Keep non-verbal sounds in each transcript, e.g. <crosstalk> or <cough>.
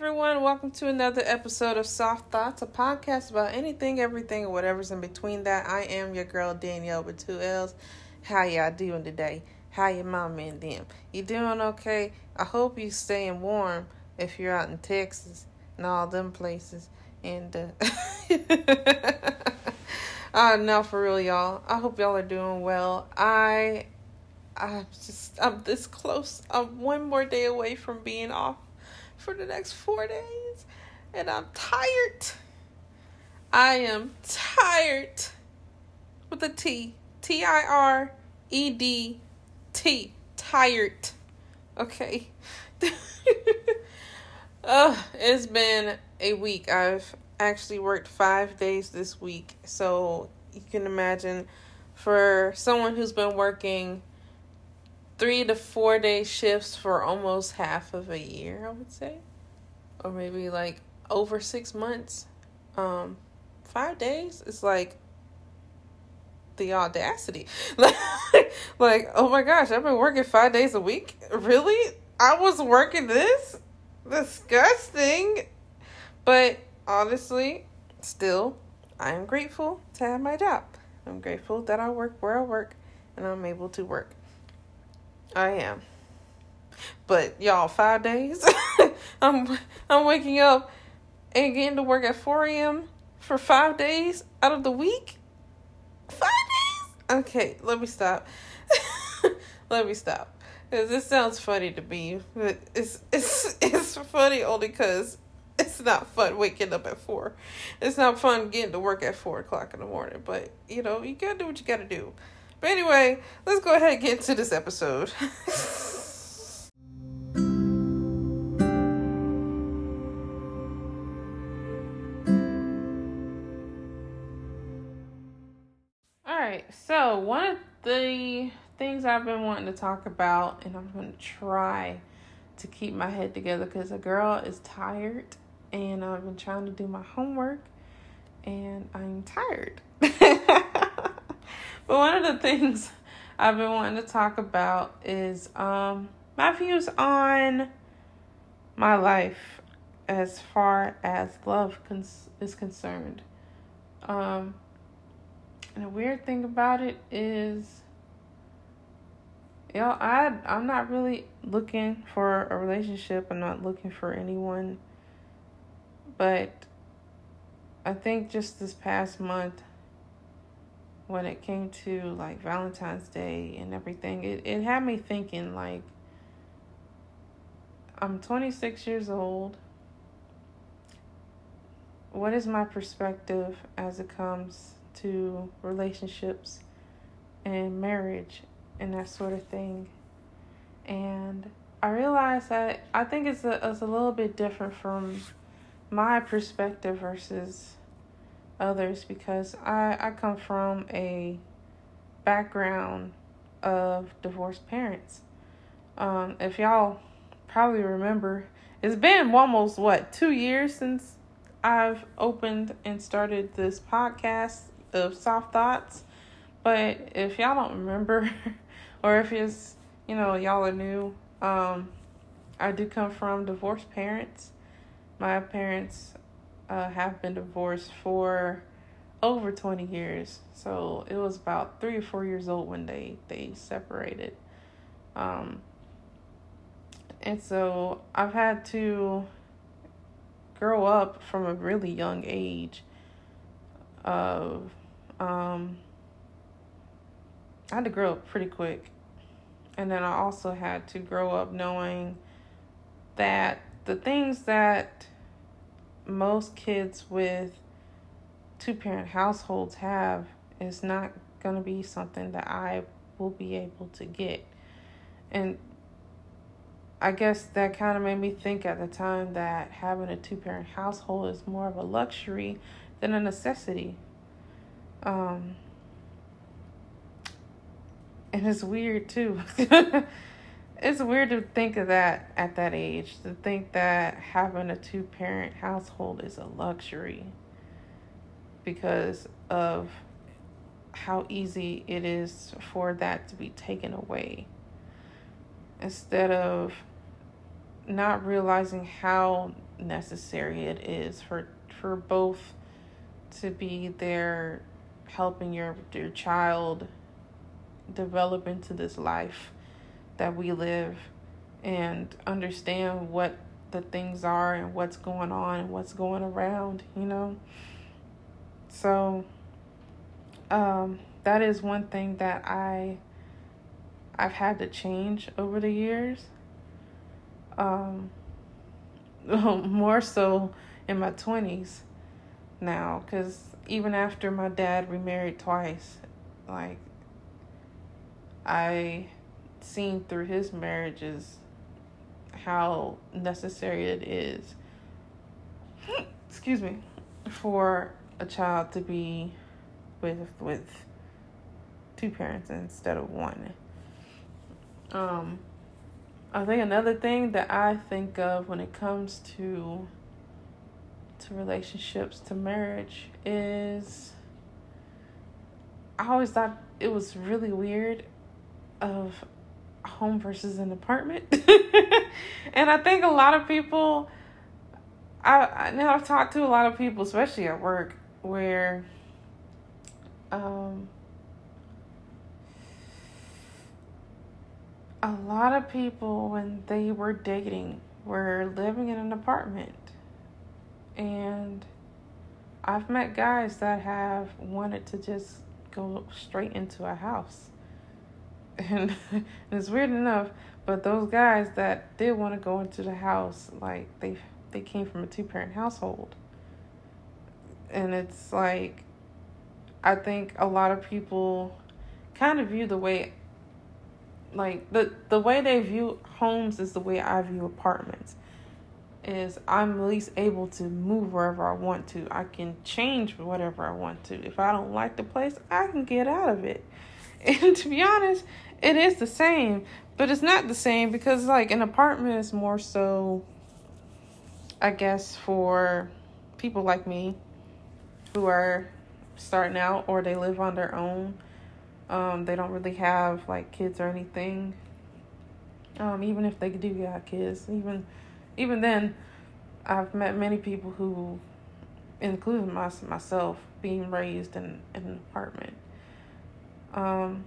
everyone. Welcome to another episode of Soft Thoughts, a podcast about anything, everything, and whatever's in between that. I am your girl Danielle with two L's. How y'all doing today? How your mama and them? You doing okay? I hope you staying warm if you're out in Texas and all them places. And uh <laughs> uh no for real y'all. I hope y'all are doing well. I I'm just I'm this close. I'm one more day away from being off for the next four days. And I'm tired. I am tired with a T. T I R E D T. Tired. Okay. <laughs> uh, it's been a week. I've actually worked five days this week. So you can imagine for someone who's been working three to four day shifts for almost half of a year, I would say. Or maybe like over six months. Um, five days is like the audacity. Like, <laughs> like, oh my gosh, I've been working five days a week. Really? I was working this? Disgusting. But honestly, still, I am grateful to have my job. I'm grateful that I work where I work and I'm able to work. I am. But y'all, five days. <laughs> I'm I'm waking up and getting to work at four a.m. for five days out of the week. Five days. Okay, let me stop. <laughs> let me stop. Cause this sounds funny to me, but it's it's <laughs> it's funny only because it's not fun waking up at four. It's not fun getting to work at four o'clock in the morning. But you know, you gotta do what you gotta do. But anyway, let's go ahead and get into this episode. <laughs> All right, so one of the things I've been wanting to talk about, and I'm going to try to keep my head together because a girl is tired, and I've been trying to do my homework, and I'm tired. But one of the things <laughs> I've been wanting to talk about is um, my views on my life as far as love cons- is concerned. Um, and the weird thing about it is, you know, I I'm not really looking for a relationship. I'm not looking for anyone. But I think just this past month when it came to like Valentine's Day and everything, it, it had me thinking like I'm 26 years old. What is my perspective as it comes to relationships and marriage and that sort of thing? And I realized that I think it's a, it's a little bit different from my perspective versus others because I, I come from a background of divorced parents. Um, if y'all probably remember, it's been almost what two years since I've opened and started this podcast of soft thoughts. But if y'all don't remember, <laughs> or if it's you know y'all are new, um, I do come from divorced parents. My parents uh, have been divorced for over 20 years. So it was about three or four years old when they, they separated. Um, and so I've had to grow up from a really young age of um I had to grow up pretty quick. And then I also had to grow up knowing that the things that most kids with two parent households have is not going to be something that I will be able to get. And I guess that kind of made me think at the time that having a two parent household is more of a luxury than a necessity. Um, and it's weird too. <laughs> it's weird to think of that at that age, to think that having a two parent household is a luxury because of how easy it is for that to be taken away. Instead of not realizing how necessary it is for for both to be there helping your your child develop into this life that we live and understand what the things are and what's going on and what's going around, you know. So um that is one thing that I I've had to change over the years. Um <laughs> more so in my 20s now cuz even after my dad remarried twice, like I seen through his marriages how necessary it is <clears throat> excuse me for a child to be with with two parents instead of one. Um I think another thing that I think of when it comes to to relationships to marriage is I always thought it was really weird of home versus an apartment. <laughs> and I think a lot of people I, I now I've talked to a lot of people, especially at work, where um a lot of people when they were dating were living in an apartment and I've met guys that have wanted to just go straight into a house. And <laughs> it's weird enough, but those guys that did want to go into the house, like they they came from a two parent household. And it's like I think a lot of people kind of view the way like the the way they view homes is the way I view apartments is I'm at least able to move wherever I want to. I can change whatever I want to. If I don't like the place, I can get out of it. <laughs> And to be honest, it is the same, but it's not the same because like an apartment is more so I guess for people like me who are starting out or they live on their own. Um, they don't really have like kids or anything. Um, even if they do got kids, even even then, I've met many people who, including my, myself, being raised in, in an apartment. Um,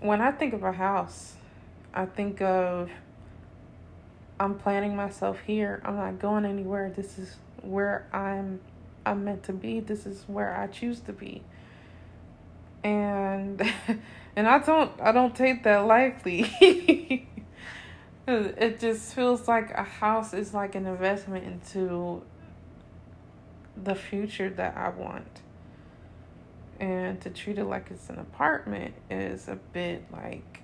when I think of a house, I think of I'm planning myself here. I'm not going anywhere. This is where I'm I'm meant to be. This is where I choose to be. And <laughs> and I don't I don't take that lightly. <laughs> It just feels like a house is like an investment into the future that I want. And to treat it like it's an apartment is a bit like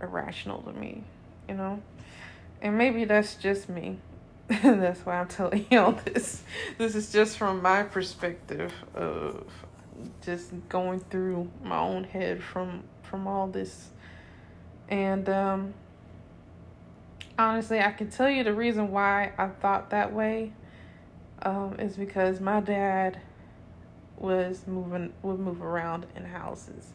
irrational to me, you know? And maybe that's just me. <laughs> that's why I'm telling you all <laughs> this. This is just from my perspective of just going through my own head from from all this. And um honestly, I can tell you the reason why I thought that way um, is because my dad was moving would move around in houses.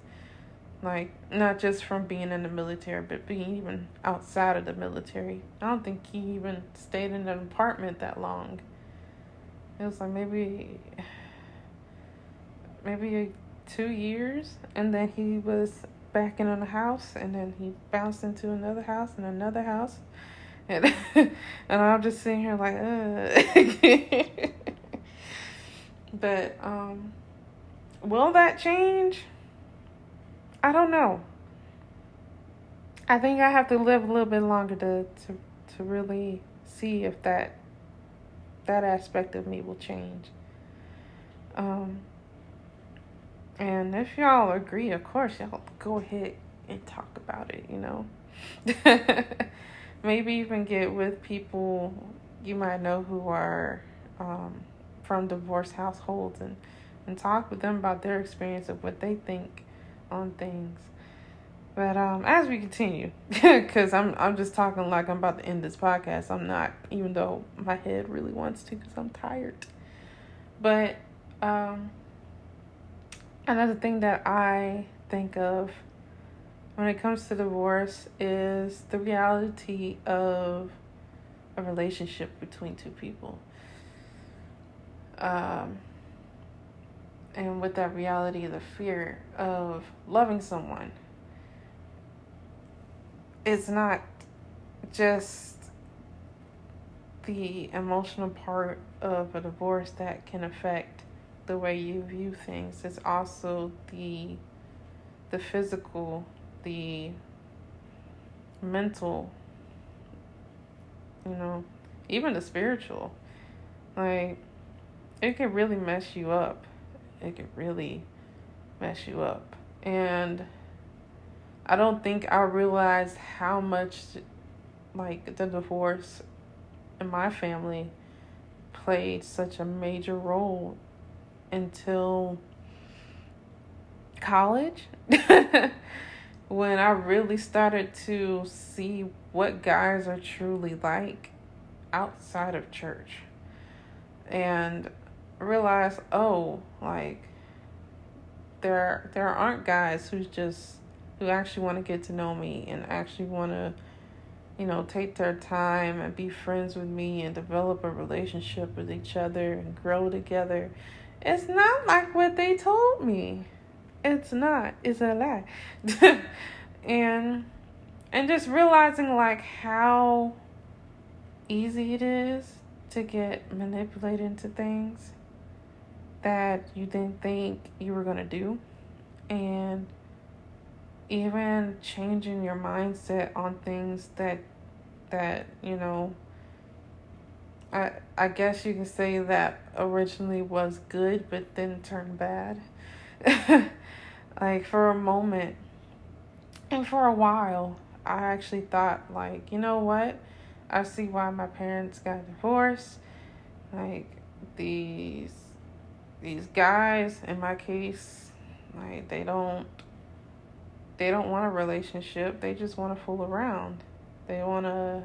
Like not just from being in the military but being even outside of the military. I don't think he even stayed in an apartment that long. It was like maybe maybe two years and then he was back in a house and then he bounced into another house and another house. And <laughs> and I'm just sitting here like uh <laughs> but um will that change? I don't know. I think I have to live a little bit longer to to to really see if that that aspect of me will change. Um and if y'all agree, of course, y'all go ahead and talk about it, you know. <laughs> Maybe even get with people you might know who are um, from divorced households and, and talk with them about their experience of what they think on things. But um, as we continue, <laughs> because I'm I'm just talking like I'm about to end this podcast. I'm not, even though my head really wants to, because I'm tired. But um, another thing that I think of when it comes to divorce is the reality of a relationship between two people. Um, and with that reality, the fear of loving someone, it's not just the emotional part of a divorce that can affect the way you view things. It's also the the physical, the mental, you know, even the spiritual. Like it could really mess you up. It could really mess you up. And I don't think I realized how much like the divorce in my family played such a major role until college <laughs> when I really started to see what guys are truly like outside of church and realize oh like there there aren't guys who just who actually want to get to know me and actually want to you know, take their time and be friends with me and develop a relationship with each other and grow together. It's not like what they told me. It's not. It's a lie. <laughs> and and just realizing like how easy it is to get manipulated into things that you didn't think you were going to do and even changing your mindset on things that that you know I I guess you can say that originally was good but then turned bad. <laughs> like for a moment and for a while I actually thought like, you know what? I see why my parents got divorced. Like these these guys in my case, like they don't they don't want a relationship. They just want to fool around. They want to,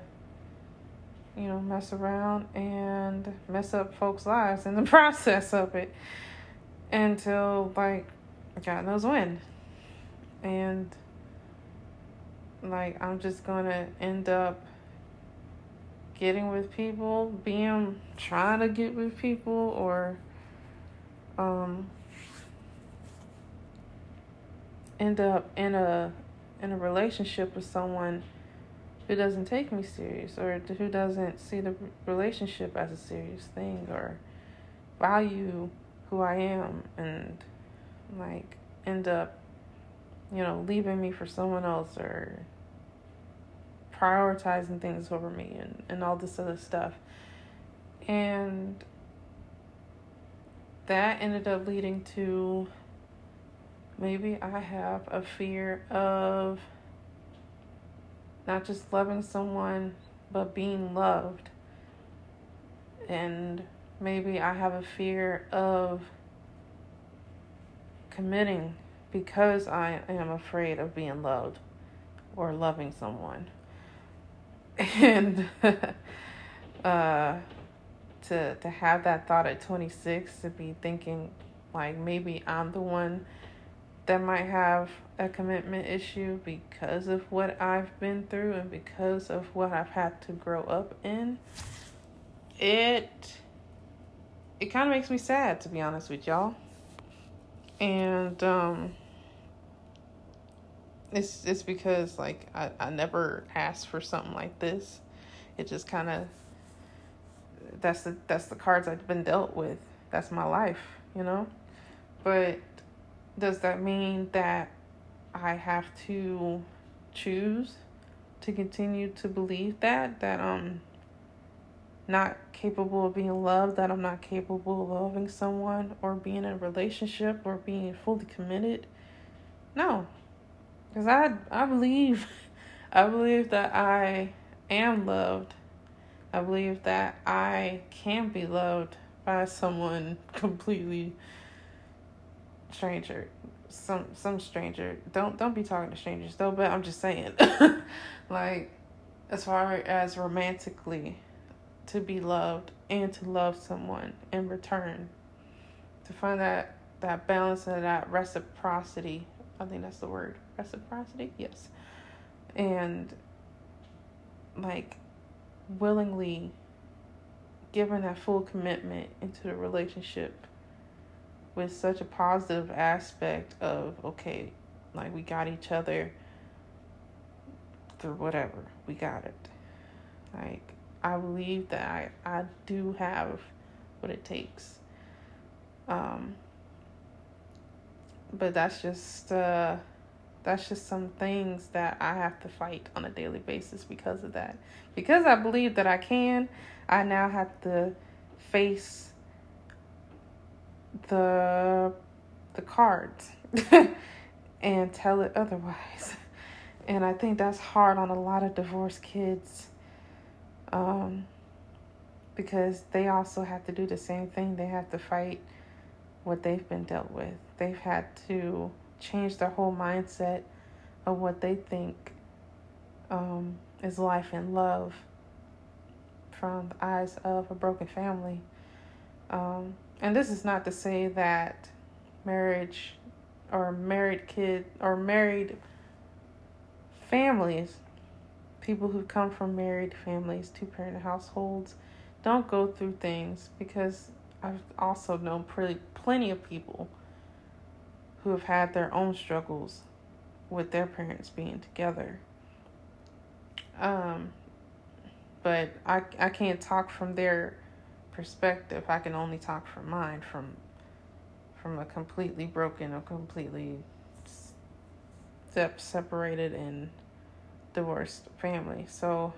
you know, mess around and mess up folks' lives in the <laughs> process of it until, like, God knows when. And, like, I'm just to end up getting with people, being trying to get with people, or, um, end up in a in a relationship with someone who doesn't take me serious or who doesn't see the relationship as a serious thing or value who I am and like end up you know leaving me for someone else or prioritizing things over me and, and all this other stuff. And that ended up leading to maybe I have a fear of not just loving someone, but being loved. And maybe I have a fear of committing because I am afraid of being loved or loving someone. <laughs> And <laughs> uh, to to have that thought at 26 to be thinking like maybe I'm the one that might have a commitment issue because of what I've been through and because of what I've had to grow up in, it it kind of makes me sad to be honest with y'all. And um it's it's because like I, I never asked for something like this. It just kind of that's the that's the cards I've been dealt with. That's my life, you know? But does that mean that I have to choose to continue to believe that that I'm not capable of being loved, that I'm not capable of loving someone or being in a relationship or being fully committed? No. Cuz I I believe <laughs> I believe that I am loved. I believe that I can be loved by someone <laughs> completely stranger, some some stranger. Don't don't be talking to strangers though. But I'm just saying, <laughs> like, as far as romantically, to be loved and to love someone in return, to find that that balance and that reciprocity. I think that's the word. Reciprocity, yes. And like willingly given that full commitment into the relationship with such a positive aspect of okay, like we got each other through whatever, we got it. Like I believe that I, I do have what it takes. Um but that's just uh that's just some things that I have to fight on a daily basis because of that. Because I believe that I can, I now have to face the the cards <laughs> and tell it otherwise. <laughs> And I think that's hard on a lot of divorced kids. Um because they also have to do the same thing. They have to fight what they've been dealt with. They've had to change their whole mindset of what they think um, is life and love from the eyes of a broken family. Um, and this is not to say that marriage or married kid or married families, people who come from married families, two parent households, don't go through things because I've also known pretty plenty of people who have had their own struggles with their parents being together. Um, but I I can't talk from their perspective. I can only talk from mine from from a completely broken or completely step separated and divorced family. So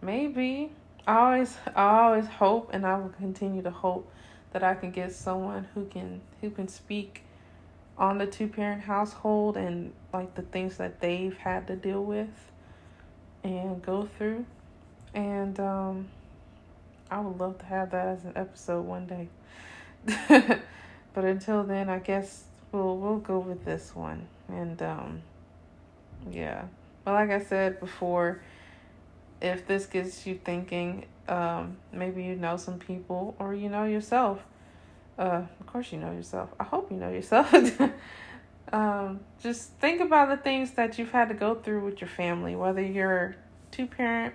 maybe I always I always hope and I will continue to hope that I can get someone who can who can speak on the two parent household and like the things that they've had to deal with and go through. And um, I would love to have that as an episode one day. <laughs> but until then, I guess we'll we'll go with this one. And um, yeah. But like I said before, if this gets you thinking, um, maybe you know some people or you know yourself uh, of course, you know yourself. I hope you know yourself. <laughs> um, just think about the things that you've had to go through with your family, whether you're two parent,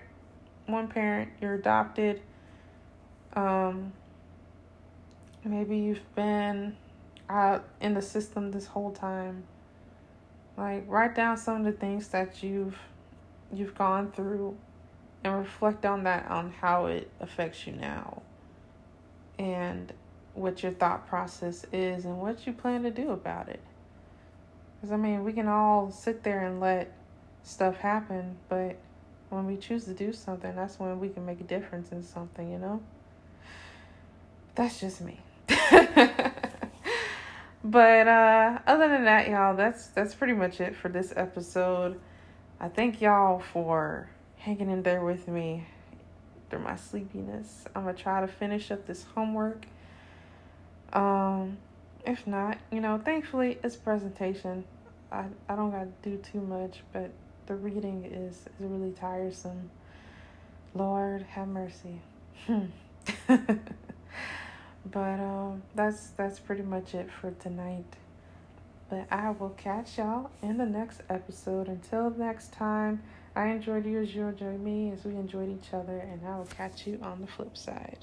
one parent, you're adopted. Um, maybe you've been out in the system this whole time. Like write down some of the things that you've you've gone through and reflect on that on how it affects you now. And what your thought process is and what you plan to do about it. Because, I mean, we can all sit there and let stuff happen, but when we choose to do something, that's when we can make a difference in something, you know? That's just me. <laughs> but uh other than that, y'all, that's that's pretty much it for this episode. I thank y'all for hanging in there with me through my sleepiness. I'm gonna try to finish up this homework um, if not, you know, thankfully it's presentation. I I don't got to do too much, but the reading is is really tiresome. Lord have mercy. <laughs> but um, that's that's pretty much it for tonight. But I will catch y'all in the next episode. Until next time, I enjoyed you as you enjoyed me, as we enjoyed each other, and I will catch you on the flip side.